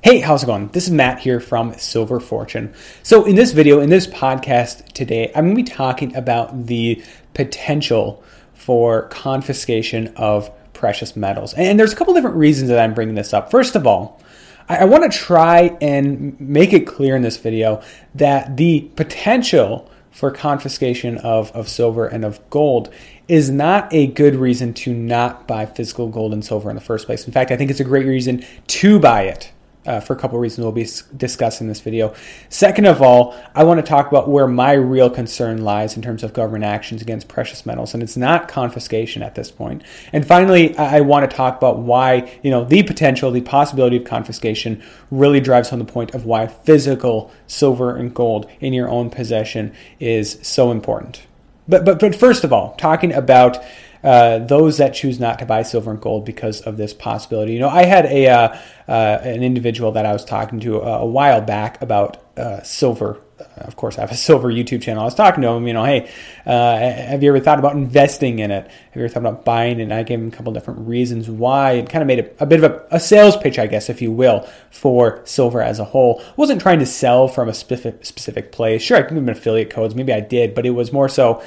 Hey, how's it going? This is Matt here from Silver Fortune. So, in this video, in this podcast today, I'm going to be talking about the potential for confiscation of precious metals. And there's a couple different reasons that I'm bringing this up. First of all, I, want to try and make it clear in this video that the potential for confiscation of, of silver and of gold is not a good reason to not buy physical gold and silver in the first place. In fact, I think it's a great reason to buy it uh, for a couple of reasons we'll be discussing in this video. Second of all, I want to talk about where my real concern lies in terms of government actions against precious metals, and it's not confiscation at this point. And finally, I, I want to talk about why you know the potential, the possibility of confiscation really drives home the point of why physical silver and gold in your own possession is so important. But but but first of all, talking about uh, those that choose not to buy silver and gold because of this possibility. You know, I had a uh, uh, an individual that I was talking to a, a while back about uh, silver. Of course, I have a silver YouTube channel. I was talking to him, you know, hey, uh, have you ever thought about investing in it? Have you ever thought about buying it? And I gave him a couple different reasons why. It kind of made a, a bit of a, a, sales pitch, I guess, if you will, for silver as a whole. I wasn't trying to sell from a specific, specific place. Sure, I can give him affiliate codes. Maybe I did, but it was more so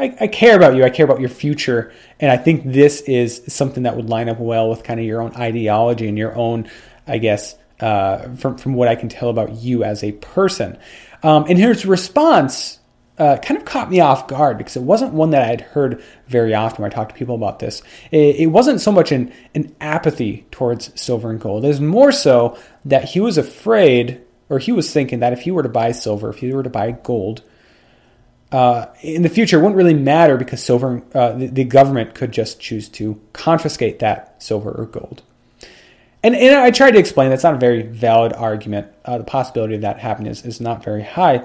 I, I, care about you. I care about your future. And I think this is something that would line up well with kind of your own ideology and your own, I guess, uh, from, from what I can tell about you as a person. Um, and his response uh, kind of caught me off guard because it wasn't one that I had heard very often when I talked to people about this. It, it wasn't so much an, an apathy towards silver and gold. It was more so that he was afraid, or he was thinking that if he were to buy silver, if he were to buy gold, uh, in the future it wouldn't really matter because silver, uh, the, the, government could just choose to confiscate that silver or gold. And, and I tried to explain that's not a very valid argument. Uh, the possibility of that happening is, is not very high.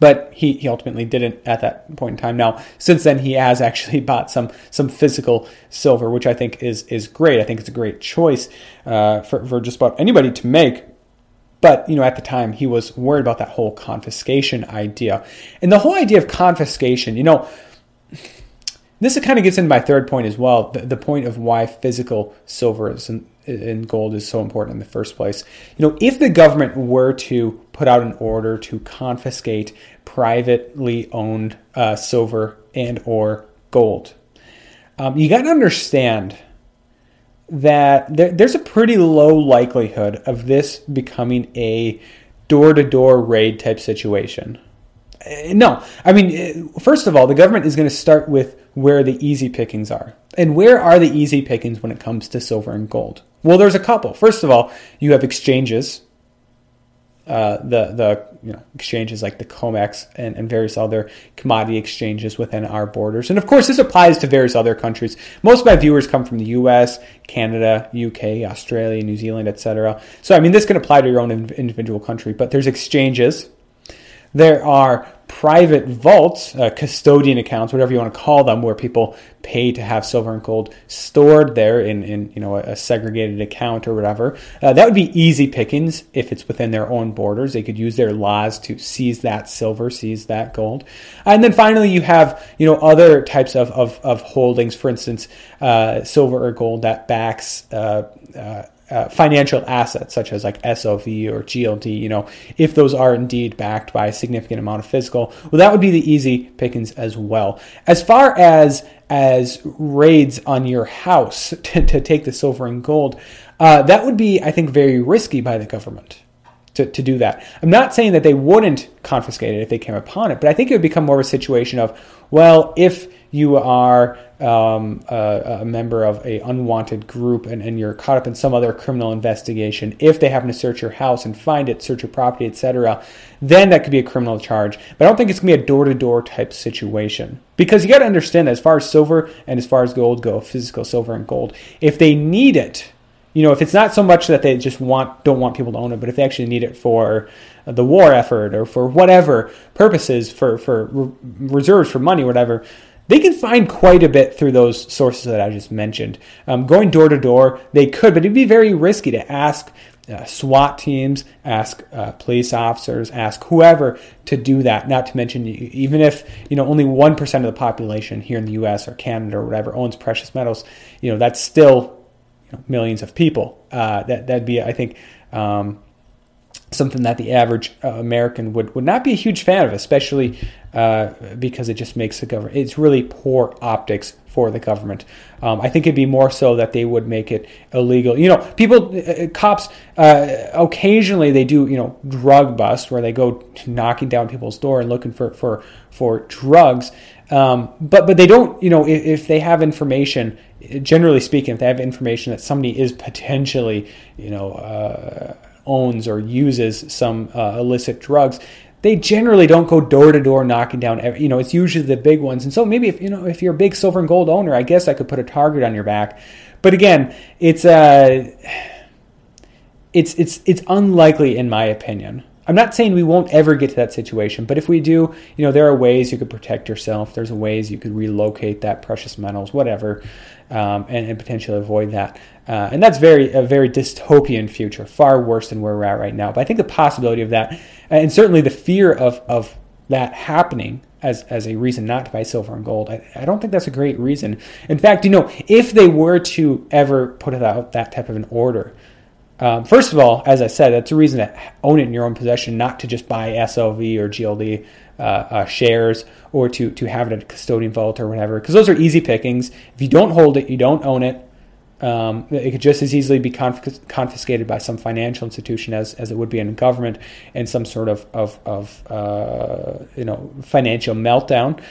But he, he ultimately didn't at that point in time. Now, since then, he has actually bought some some physical silver, which I think is is great. I think it's a great choice uh, for, for just about anybody to make but, you know, at the time, he was worried about that whole confiscation idea. And the whole idea of confiscation, you know, this kind of gets into my third point as well the, the point of why physical silver and, and gold is so important in the first place. You know, if the government were to put out an order to confiscate privately owned uh, silver and or gold, um, you got to understand that there, there's a pretty low likelihood of this becoming a door to door raid type situation. Uh, no, I mean, uh, first of all, the government is going to start with where the easy pickings are. And where are the easy pickings when it comes to silver and gold? Well, there's a couple. First of all, you have exchanges uh, the the you know, exchanges like the COMEX and, and various other commodity exchanges within our borders. And of course, this applies to various other countries. Most of my viewers come from the U.S., Canada, UK, Australia, New Zealand, etc. So I mean, this can apply to your own individual country. But there's exchanges. There are private vaults, uh, custodian accounts, whatever you want to call them, where people pay to have silver and gold stored there in, in you know a, a segregated account or whatever. Uh, that would be easy pickings if it's within their own borders. They could use their laws to seize that silver, seize that gold. And then finally, you have you know other types of of, of holdings, for instance, uh, silver or gold that backs. Uh, financial assets such as like SLV or GLD, you know, if those are indeed backed by a significant amount of physical, well, that would be the easy pickings as well. As far as as raids on your house to, to take the silver and gold, uh, that would be, I think, very risky by the government. To, to do that. I'm not saying that they wouldn't confiscate it if they came upon it, but I think it would become more of a situation of, well, if you are um, a, a, member of a unwanted group and, and you're caught up in some other criminal investigation, if they happen to search your house and find it, search your property, etc., then that could be a criminal charge. But I don't think it's gonna be a door-to-door type situation because you got to understand that as far as silver and as far as gold go, physical silver and gold, if they need it, you know, if it's not so much that they just want don't want people to own it, but if they actually need it for the war effort or for whatever purposes, for for re- reserves for money, whatever, they can find quite a bit through those sources that I just mentioned. Um, going door to door, they could, but it'd be very risky to ask uh, SWAT teams, ask uh, police officers, ask whoever to do that. Not to mention, even if you know only one percent of the population here in the U.S. or Canada or whatever owns precious metals, you know that's still you know, millions of people. Uh, that that'd be, I think, um, something that the average uh, American would, would not be a huge fan of, especially uh, because it just makes the government, it's really poor optics for the government. Um, I think it'd be more so that they would make it illegal. You know, people, uh, uh cops, uh, occasionally they do, you know, drug bust where they go knocking down people's door and looking for, for, for drugs. Um, but, but they don't, you know, if, if they have information, generally speaking, if they have information that somebody is potentially, you know, uh, owns or uses some uh, illicit drugs, they generally don't go door to door knocking down. Every, you know, it's usually the big ones. And so maybe if you know if you're a big silver and gold owner, I guess I could put a target on your back. But again, it's uh, it's it's it's unlikely in my opinion. I'm not saying we won't ever get to that situation, but if we do, you know, there are ways you could protect yourself. There's ways you could relocate that precious metals, whatever, um, and, and, potentially avoid that. Uh, and that's very a very dystopian future, far worse than where we're at right now. But I think the possibility of that, and certainly the fear of of that happening as as a reason not to buy silver and gold, I, I don't think that's a great reason. In fact, you know, if they were to ever put out that type of an order, um, first of all, as I said, that's a reason to own it in your own possession, not to just buy SLV or GLD uh, uh, shares or to, to have it at a custodian vault or whatever, because those are easy pickings. If you don't hold it, you don't own it. Um, it could just as easily be confis- confiscated by some financial institution as, as it would be in government and some sort of, of, of uh, you know financial meltdown.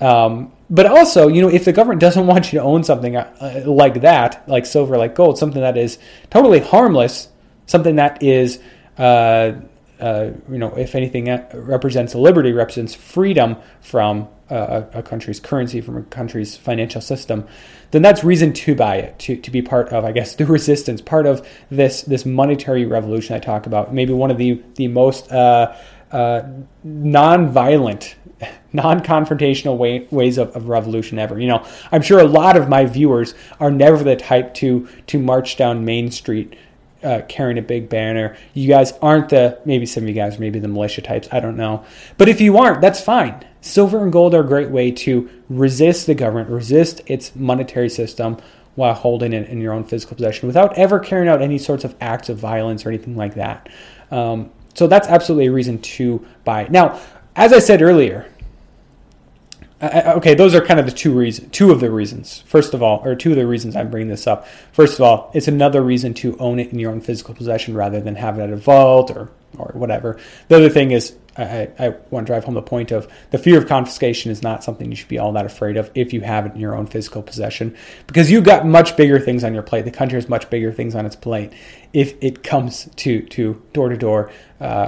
Um, but also, you know, if the government doesn't want you to own something uh, like that, like silver, like gold, something that is totally harmless, something that is, uh, uh, you know, if anything, uh, represents liberty, represents freedom from uh, a, country's currency, from a country's financial system, then that's reason to buy it, to, to be part of, I guess, the resistance, part of this this monetary revolution I talk about. Maybe one of the the most uh, non-violent non-confrontational way, ways of, of, revolution ever. You know, I'm sure a lot of my viewers are never the type to to march down Main Street uh, carrying a big banner. You guys aren't the maybe some of you guys are maybe the militia types. I don't know, but if you aren't, that's fine. Silver and gold are a great way to resist the government, resist its monetary system while holding it in your own physical possession without ever carrying out any sorts of acts of violence or anything like that. Um, so that's absolutely a reason to buy. Now, as I said earlier, okay, those are kind of the two reasons, two of the reasons. First of all, or two of the reasons I'm bringing this up. First of all, it's another reason to own it in your own physical possession rather than have it at a vault or or whatever. The other thing is, I, I want to drive home the point of the fear of confiscation is not something you should be all that afraid of if you have it in your own physical possession, because you've got much bigger things on your plate. The country has much bigger things on its plate if it comes to to door to door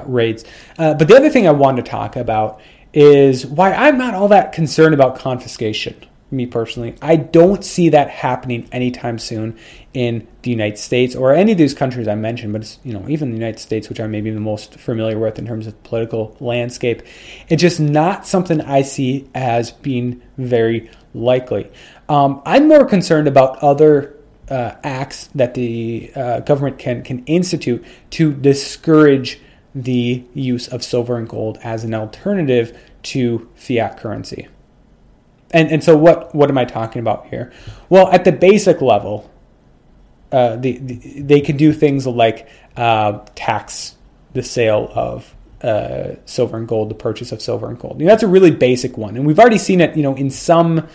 raids. Uh, but the other thing I wanted to talk about is why I'm not all that concerned about confiscation. Me personally, I don't see that happening anytime soon in the United States or any of these countries I mentioned. But it's, you know, even the United States, which I'm maybe the most familiar with in terms of political landscape, it's just not something I see as being very likely. Um, I'm more concerned about other uh, acts that the uh, government can can institute to discourage the use of silver and gold as an alternative to fiat currency. And, and so, what, what am I talking about here? Well, at the basic level, uh, the, the, they can do things like uh, tax the sale of uh, silver and gold, the purchase of silver and gold. You know, that's a really basic one, and we've already seen it. You know, in some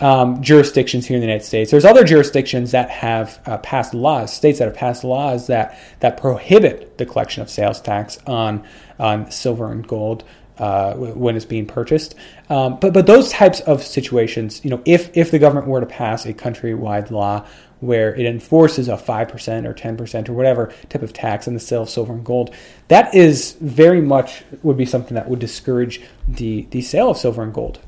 um, jurisdictions here in the United States. There's other jurisdictions that have uh, passed laws, states that have passed laws that that prohibit the collection of sales tax on on silver and gold. Uh, when it's being purchased, um, but but those types of situations, you know, if if the government were to pass a countrywide law where it enforces a 5% or 10% or whatever type of tax on the sale of silver and gold, that is very much would be something that would discourage the, the sale of silver and gold.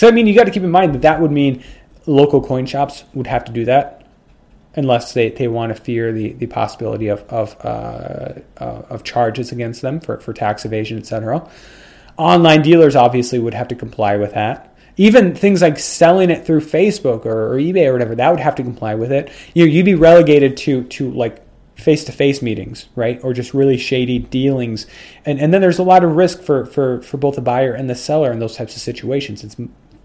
Because I mean, you got to keep in mind that that would mean local coin shops would have to do that. unless they, they want to fear the, the possibility of of, uh, uh, of charges against them for, for tax evasion, etc. Online dealers obviously would have to comply with that. Even things like selling it through Facebook or, or eBay or whatever, that would have to comply with it. You you'd be relegated to to like face to face meetings, right? Or just really shady dealings. And and then there's a lot of risk for for for both the buyer and the seller in those types of situations. It's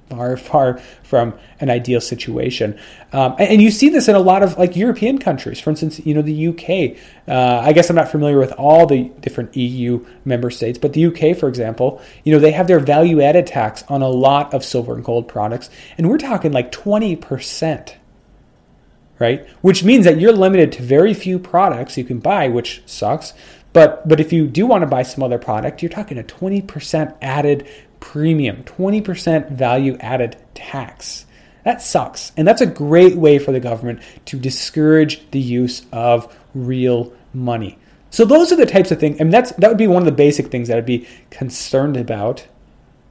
far, far from an ideal situation. Um, and, and, you see this in a lot of like European countries. For instance, you know, the UK. Uh, I guess I'm not familiar with all the different EU member states, but the UK, for example, you know, they have their value added tax on a lot of silver and gold products. And we're talking like 20%. Right, which means that you're limited to very few products you can buy, which sucks. But but if you do want to buy some other product, you're talking a 20% added premium, 20% value added tax. That sucks. And that's a great way for the government to discourage the use of real money. So those are the types of things, and that's that would be one of the basic things that I'd be concerned about.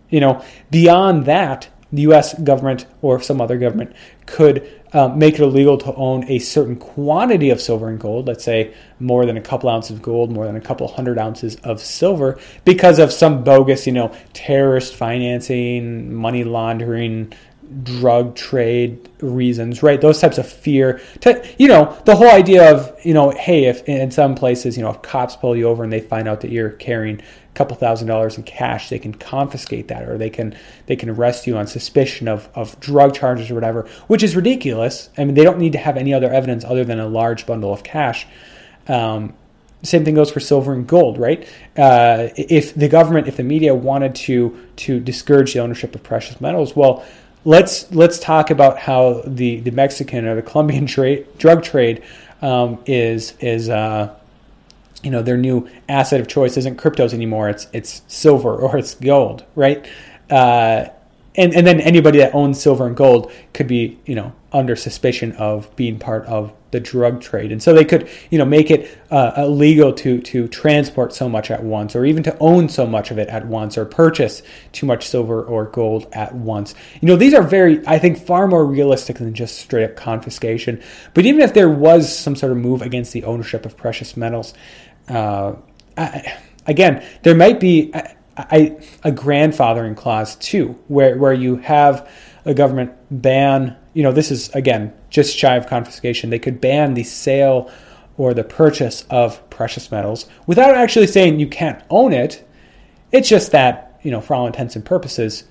You know, beyond that, the U.S. government or some other government could um, make it illegal to own a certain quantity of silver and gold, let's say more than a couple ounces of gold, more than a couple hundred ounces of silver, because of some bogus, you know, terrorist financing, money laundering, drug trade reasons, right? Those types of fear. To, you know, the whole idea of, you know, hey, if in some places, you know, if cops pull you over and they find out that you're carrying a couple thousand dollars in cash, they can confiscate that or they can they can arrest you on suspicion of, of drug charges or whatever, which is ridiculous. I mean, they don't need to have any other evidence other than a large bundle of cash. Um, same thing goes for silver and gold, right? Uh, if the government, if the media wanted to to discourage the ownership of precious metals, well, let's let's talk about how the, the Mexican or the Colombian trade drug trade um, is is uh, you know their new asset of choice isn't cryptos anymore. It's it's silver or it's gold right? Uh, and and then anybody that owns silver and gold could be you know under suspicion of being part of the drug trade. And so they could you know make it uh, illegal to to transport so much at once or even to own so much of it at once or purchase too much silver or gold at once. You know these are very i think far more realistic than just straight up confiscation. But even if there was some sort of move against the ownership of precious metals uh, I, again, there might be a, a, a grandfathering clause too, where, where you have a government ban, you know, this is again just shy of confiscation. They could ban the sale or the purchase of precious metals without actually saying you can't own it. It's just that, you know, for all intents and purposes,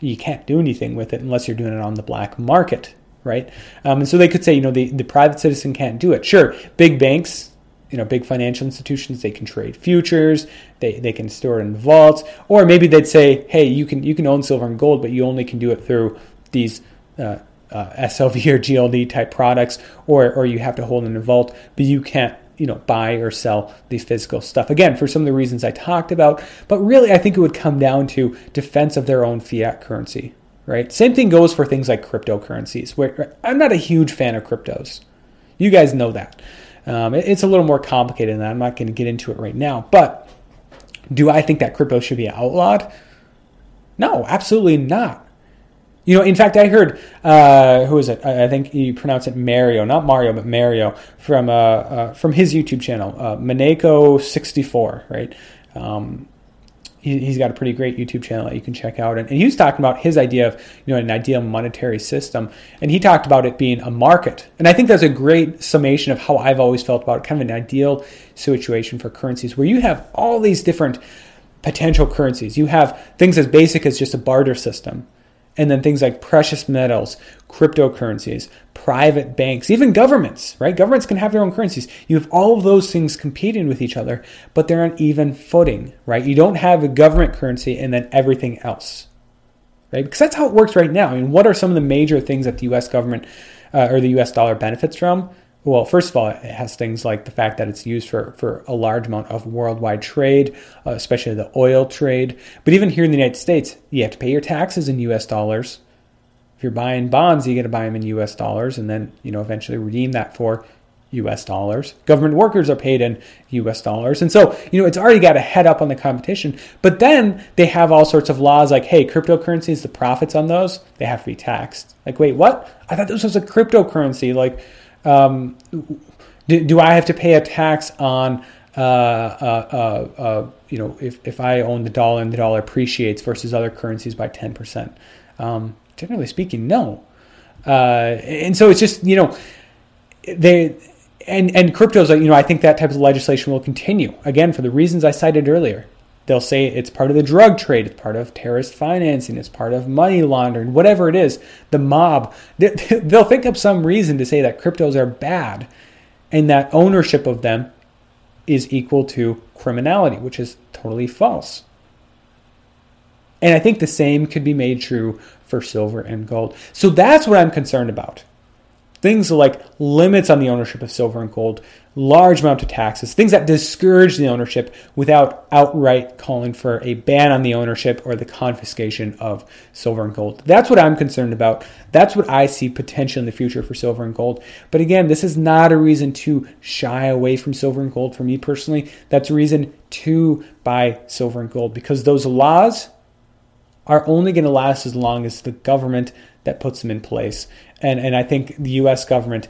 you can't do anything with it unless you're doing it on the black market, right? Um, and so they could say, you know, the, the private citizen can't do it. Sure, big banks, you know big financial institutions they can trade futures they, they can store it in vaults or maybe they'd say hey you can you can own silver and gold but you only can do it through these uh, uh, SLV or GLD type products or or you have to hold in a vault but you can't you know buy or sell the physical stuff again for some of the reasons I talked about but really I think it would come down to defense of their own fiat currency right same thing goes for things like cryptocurrencies where I'm not a huge fan of cryptos you guys know that um, it, it's a little more complicated than that. I'm not going to get into it right now. But do I think that crypto should be outlawed? No, absolutely not. You know, in fact, I heard uh, who is it? I think you pronounce it Mario, not Mario, but Mario from uh, uh, from his YouTube channel, uh, Maneco64, right? Um, he, has got a pretty great YouTube channel that you can check out. And, and, he was talking about his idea of you know an ideal monetary system, and he talked about it being a market. And I think that's a great summation of how I've always felt about it, kind of an ideal situation for currencies, where you have all these different potential currencies. You have things as basic as just a barter system and then things like precious metals, cryptocurrencies, private banks, even governments, right? Governments can have their own currencies. You have all of those things competing with each other, but they're on even footing, right? You don't have a government currency and then everything else, right? Because that's how it works right now. I mean, what are some of the major things that the US government uh, or the US dollar benefits from? Well, first of all, it has things like the fact that it's used for, for a large amount of worldwide trade, uh, especially the oil trade. But even here in the United States, you have to pay your taxes in US dollars. If you're buying bonds, you get to buy them in US dollars and then, you know, eventually redeem that for US dollars. Government workers are paid in US dollars. And so, you know, it's already got a head up on the competition. But then they have all sorts of laws like, hey, cryptocurrencies, the profits on those, they have to be taxed. Like, wait, what? I thought this was a cryptocurrency. Like, Um, do, do, I have to pay a tax on, uh, uh, uh, uh, you know, if, if I own the dollar and the dollar appreciates versus other currencies by 10%? Um, generally speaking, no. Uh, and so it's just, you know, they, and, and cryptos, you know, I think that type of legislation will continue. Again, for the reasons I cited earlier. They'll say it's part of the drug trade, it's part of terrorist financing, it's part of money laundering, whatever it is, the mob. They'll think up some reason to say that cryptos are bad and that ownership of them is equal to criminality, which is totally false. And I think the same could be made true for silver and gold. So that's what I'm concerned about. Things like limits on the ownership of silver and gold, large amount of taxes, things that discourage the ownership without outright calling for a ban on the ownership or the confiscation of silver and gold. That's what I'm concerned about. That's what I see potential in the future for silver and gold. But again, this is not a reason to shy away from silver and gold for me personally. That's a reason to buy silver and gold because those laws are only going to last as long as the government that puts them in place. And and I think the U.S. government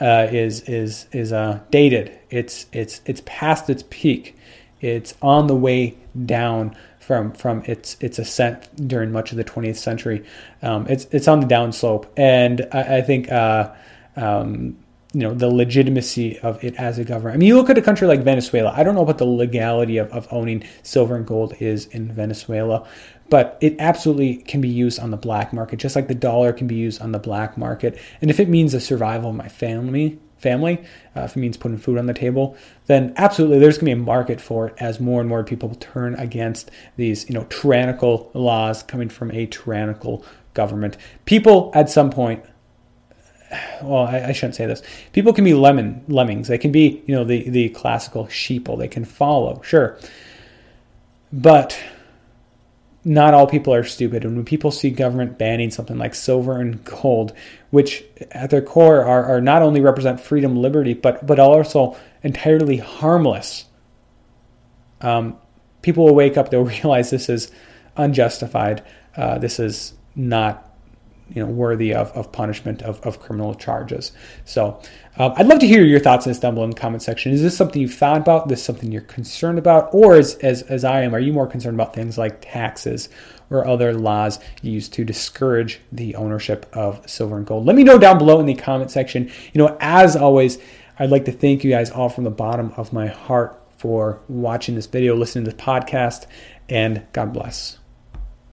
uh, is is is uh, dated. It's it's it's past its peak. It's on the way down from from its its ascent during much of the 20th century. Um, it's it's on the downslope, and I, I think. Uh, um, you know the legitimacy of it as a government. I mean, you look at a country like Venezuela. I don't know what the legality of, of owning silver and gold is in Venezuela, but it absolutely can be used on the black market, just like the dollar can be used on the black market. And if it means the survival of my family, family, uh, if it means putting food on the table, then absolutely there's going to be a market for it as more and more people turn against these, you know, tyrannical laws coming from a tyrannical government. People at some point well, I, I, shouldn't say this. People can be lemon lemmings. They can be, you know, the the classical sheeple. They can follow, sure, but not all people are stupid. And when people see government banning something like silver and gold, which at their core are, are not only represent freedom, liberty, but but also entirely harmless, um, people will wake up. They'll realize this is unjustified. Uh, this is not you know worthy of, of punishment of, of criminal charges. So um, I'd love to hear your thoughts on below in the comment section. Is this something you've thought about? Is this something you're concerned about? Or as, as, as I am, are you more concerned about things like taxes or other laws used to discourage the ownership of silver and gold? Let me know down below in the comment section. You know, as always, I'd like to thank you guys all from the bottom of my heart for watching this video, listening to the podcast, and God bless.